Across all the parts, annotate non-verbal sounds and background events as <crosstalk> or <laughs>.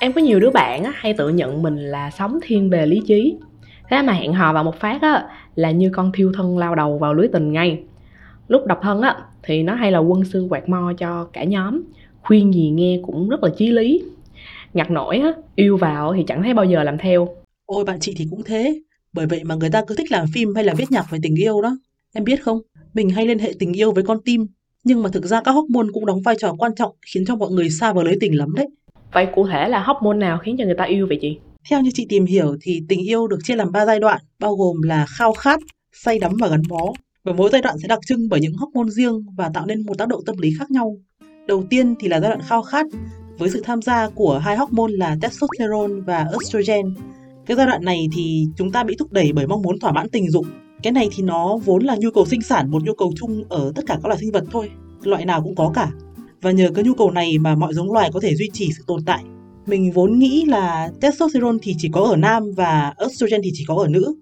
Em có nhiều đứa bạn á, hay tự nhận mình là sống thiên về lý trí. Thế mà hẹn hò vào một phát á, là như con thiêu thân lao đầu vào lưới tình ngay. Lúc độc thân á, thì nó hay là quân sư quạt mo cho cả nhóm. Khuyên gì nghe cũng rất là chí lý. Ngặt nổi á, yêu vào thì chẳng thấy bao giờ làm theo. Ôi bạn chị thì cũng thế, bởi vậy mà người ta cứ thích làm phim hay là viết nhạc về tình yêu đó. Em biết không, mình hay liên hệ tình yêu với con tim, nhưng mà thực ra các hormone cũng đóng vai trò quan trọng khiến cho mọi người xa vào lưới tình lắm đấy. Vậy cụ thể là hormone nào khiến cho người ta yêu vậy chị? Theo như chị tìm hiểu thì tình yêu được chia làm 3 giai đoạn, bao gồm là khao khát, say đắm và gắn bó. Và mỗi giai đoạn sẽ đặc trưng bởi những hormone riêng và tạo nên một tác động tâm lý khác nhau. Đầu tiên thì là giai đoạn khao khát với sự tham gia của hai hormone là testosterone và estrogen. Cái giai đoạn này thì chúng ta bị thúc đẩy bởi mong muốn thỏa mãn tình dục. Cái này thì nó vốn là nhu cầu sinh sản, một nhu cầu chung ở tất cả các loài sinh vật thôi. Loại nào cũng có cả. Và nhờ cái nhu cầu này mà mọi giống loài có thể duy trì sự tồn tại. Mình vốn nghĩ là testosterone thì chỉ có ở nam và estrogen thì chỉ có ở nữ.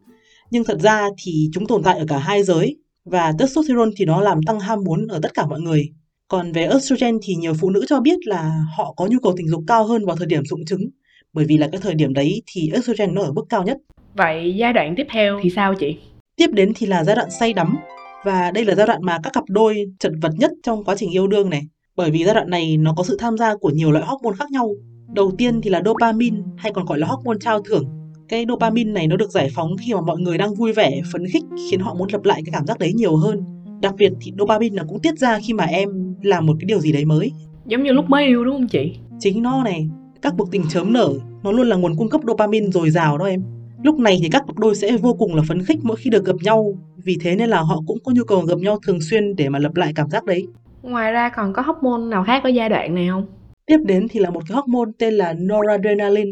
Nhưng thật ra thì chúng tồn tại ở cả hai giới và testosterone thì nó làm tăng ham muốn ở tất cả mọi người. Còn về estrogen thì nhiều phụ nữ cho biết là họ có nhu cầu tình dục cao hơn vào thời điểm rụng trứng bởi vì là cái thời điểm đấy thì estrogen nó ở mức cao nhất. Vậy giai đoạn tiếp theo thì sao chị? Tiếp đến thì là giai đoạn say đắm và đây là giai đoạn mà các cặp đôi chật vật nhất trong quá trình yêu đương này bởi vì giai đoạn này nó có sự tham gia của nhiều loại hormone khác nhau. Đầu tiên thì là dopamine hay còn gọi là hormone trao thưởng. Cái dopamine này nó được giải phóng khi mà mọi người đang vui vẻ, phấn khích khiến họ muốn lặp lại cái cảm giác đấy nhiều hơn. Đặc biệt thì dopamine nó cũng tiết ra khi mà em làm một cái điều gì đấy mới. Giống như lúc mới yêu đúng không chị? Chính nó này, các cuộc tình chớm nở nó luôn là nguồn cung cấp dopamine dồi dào đó em. Lúc này thì các cặp đôi sẽ vô cùng là phấn khích mỗi khi được gặp nhau, vì thế nên là họ cũng có nhu cầu gặp nhau thường xuyên để mà lặp lại cảm giác đấy. Ngoài ra còn có hormone nào khác ở giai đoạn này không? Tiếp đến thì là một cái hormone tên là noradrenaline.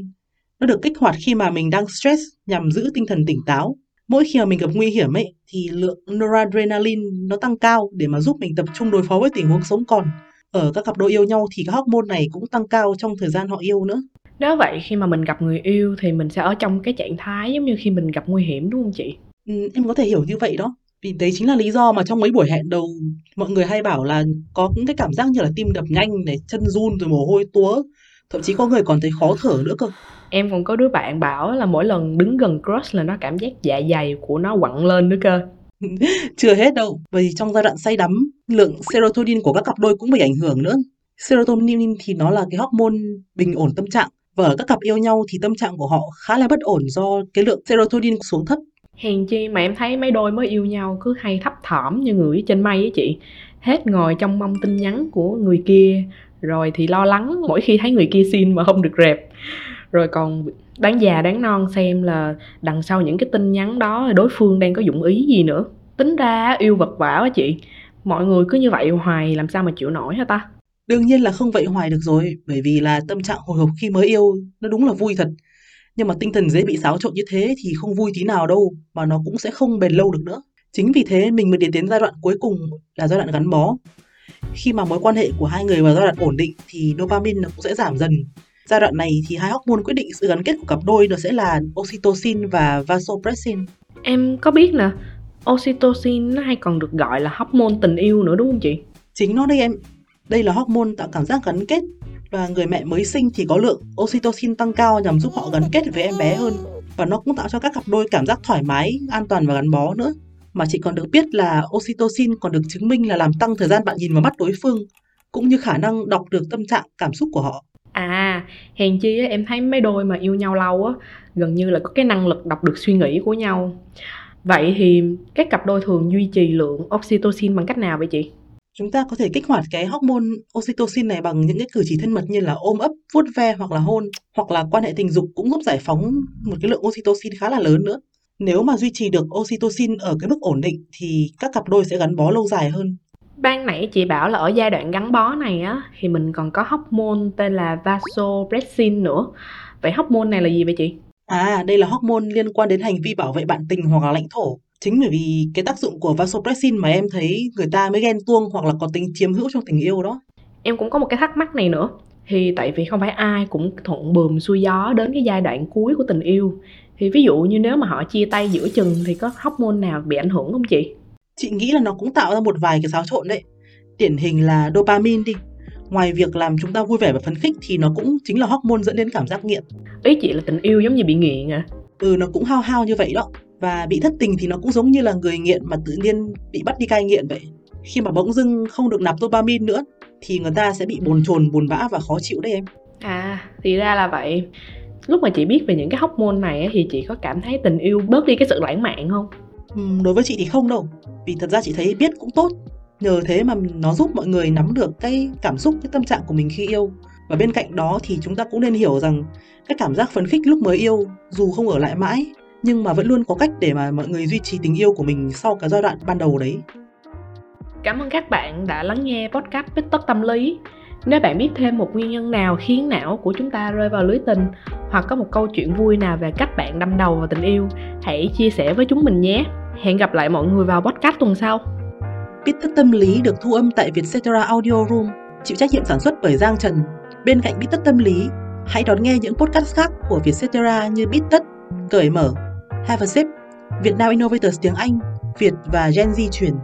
Nó được kích hoạt khi mà mình đang stress nhằm giữ tinh thần tỉnh táo. Mỗi khi mà mình gặp nguy hiểm ấy thì lượng noradrenaline nó tăng cao để mà giúp mình tập trung đối phó với tình huống sống còn. Ở các cặp đôi yêu nhau thì các hormone này cũng tăng cao trong thời gian họ yêu nữa. Nếu vậy khi mà mình gặp người yêu thì mình sẽ ở trong cái trạng thái giống như khi mình gặp nguy hiểm đúng không chị? Ừ, em có thể hiểu như vậy đó. Vì đấy chính là lý do mà trong mấy buổi hẹn đầu mọi người hay bảo là có những cái cảm giác như là tim đập nhanh này, chân run rồi mồ hôi túa. Thậm chí có người còn thấy khó thở nữa cơ. Em còn có đứa bạn bảo là mỗi lần đứng gần crush là nó cảm giác dạ dày của nó quặn lên nữa cơ. <laughs> Chưa hết đâu, bởi trong giai đoạn say đắm, lượng serotonin của các cặp đôi cũng bị ảnh hưởng nữa. Serotonin thì nó là cái hormone bình ổn tâm trạng và ở các cặp yêu nhau thì tâm trạng của họ khá là bất ổn do cái lượng serotonin xuống thấp. Hèn chi mà em thấy mấy đôi mới yêu nhau cứ hay thấp thỏm như người trên mây ấy chị. Hết ngồi trong mong tin nhắn của người kia, rồi thì lo lắng mỗi khi thấy người kia xin mà không được rẹp. Rồi còn đáng già đáng non xem là đằng sau những cái tin nhắn đó đối phương đang có dụng ý gì nữa. Tính ra yêu vật vả quá chị. Mọi người cứ như vậy hoài làm sao mà chịu nổi hả ta? Đương nhiên là không vậy hoài được rồi, bởi vì là tâm trạng hồi hộp khi mới yêu nó đúng là vui thật. Nhưng mà tinh thần dễ bị xáo trộn như thế thì không vui tí nào đâu, mà nó cũng sẽ không bền lâu được nữa. Chính vì thế mình mới đến đến giai đoạn cuối cùng là giai đoạn gắn bó. Khi mà mối quan hệ của hai người vào giai đoạn ổn định thì dopamine nó cũng sẽ giảm dần. Giai đoạn này thì hai hormone quyết định sự gắn kết của cặp đôi nó sẽ là oxytocin và vasopressin. Em có biết nè, oxytocin nó hay còn được gọi là hormone tình yêu nữa đúng không chị? Chính nó đây em. Đây là hormone tạo cảm giác gắn kết và người mẹ mới sinh thì có lượng oxytocin tăng cao nhằm giúp họ gắn kết với em bé hơn và nó cũng tạo cho các cặp đôi cảm giác thoải mái, an toàn và gắn bó nữa. Mà chị còn được biết là oxytocin còn được chứng minh là làm tăng thời gian bạn nhìn vào mắt đối phương cũng như khả năng đọc được tâm trạng cảm xúc của họ. À, hèn chi á, em thấy mấy đôi mà yêu nhau lâu á, gần như là có cái năng lực đọc được suy nghĩ của nhau. Vậy thì các cặp đôi thường duy trì lượng oxytocin bằng cách nào vậy chị? Chúng ta có thể kích hoạt cái hormone oxytocin này bằng những cái cử chỉ thân mật như là ôm ấp, vuốt ve hoặc là hôn, hoặc là quan hệ tình dục cũng giúp giải phóng một cái lượng oxytocin khá là lớn nữa. Nếu mà duy trì được oxytocin ở cái mức ổn định thì các cặp đôi sẽ gắn bó lâu dài hơn. Ban nãy chị bảo là ở giai đoạn gắn bó này á thì mình còn có hormone tên là vasopressin nữa. Vậy hormone này là gì vậy chị? À, đây là hormone liên quan đến hành vi bảo vệ bạn tình hoặc là lãnh thổ. Chính bởi vì cái tác dụng của vasopressin mà em thấy người ta mới ghen tuông hoặc là có tính chiếm hữu trong tình yêu đó. Em cũng có một cái thắc mắc này nữa. Thì tại vì không phải ai cũng thuận buồm xuôi gió đến cái giai đoạn cuối của tình yêu. Thì ví dụ như nếu mà họ chia tay giữa chừng thì có hormone nào bị ảnh hưởng không chị? Chị nghĩ là nó cũng tạo ra một vài cái xáo trộn đấy. Điển hình là dopamine đi. Ngoài việc làm chúng ta vui vẻ và phấn khích thì nó cũng chính là hormone dẫn đến cảm giác nghiện. Ý chị là tình yêu giống như bị nghiện à? Ừ, nó cũng hao hao như vậy đó. Và bị thất tình thì nó cũng giống như là người nghiện mà tự nhiên bị bắt đi cai nghiện vậy. Khi mà bỗng dưng không được nạp dopamine nữa thì người ta sẽ bị bồn chồn, buồn bã và khó chịu đấy em. À, thì ra là vậy. Lúc mà chị biết về những cái hormone này thì chị có cảm thấy tình yêu bớt đi cái sự lãng mạn không? Ừ, đối với chị thì không đâu. Vì thật ra chị thấy biết cũng tốt. Nhờ thế mà nó giúp mọi người nắm được cái cảm xúc, cái tâm trạng của mình khi yêu. Và bên cạnh đó thì chúng ta cũng nên hiểu rằng cái cảm giác phấn khích lúc mới yêu dù không ở lại mãi nhưng mà vẫn luôn có cách để mà mọi người duy trì tình yêu của mình sau cái giai đoạn ban đầu đấy. Cảm ơn các bạn đã lắng nghe podcast Bích Tất Tâm Lý. Nếu bạn biết thêm một nguyên nhân nào khiến não của chúng ta rơi vào lưới tình hoặc có một câu chuyện vui nào về cách bạn đâm đầu vào tình yêu, hãy chia sẻ với chúng mình nhé. Hẹn gặp lại mọi người vào podcast tuần sau. Biết tất tâm lý được thu âm tại Vietcetera Audio Room, chịu trách nhiệm sản xuất bởi Giang Trần. Bên cạnh Biết tất tâm lý, hãy đón nghe những podcast khác của Vietcetera như Biết tất, Cởi mở, Have a Sip, Việt Nam Innovators tiếng Anh, Việt và Gen Z chuyển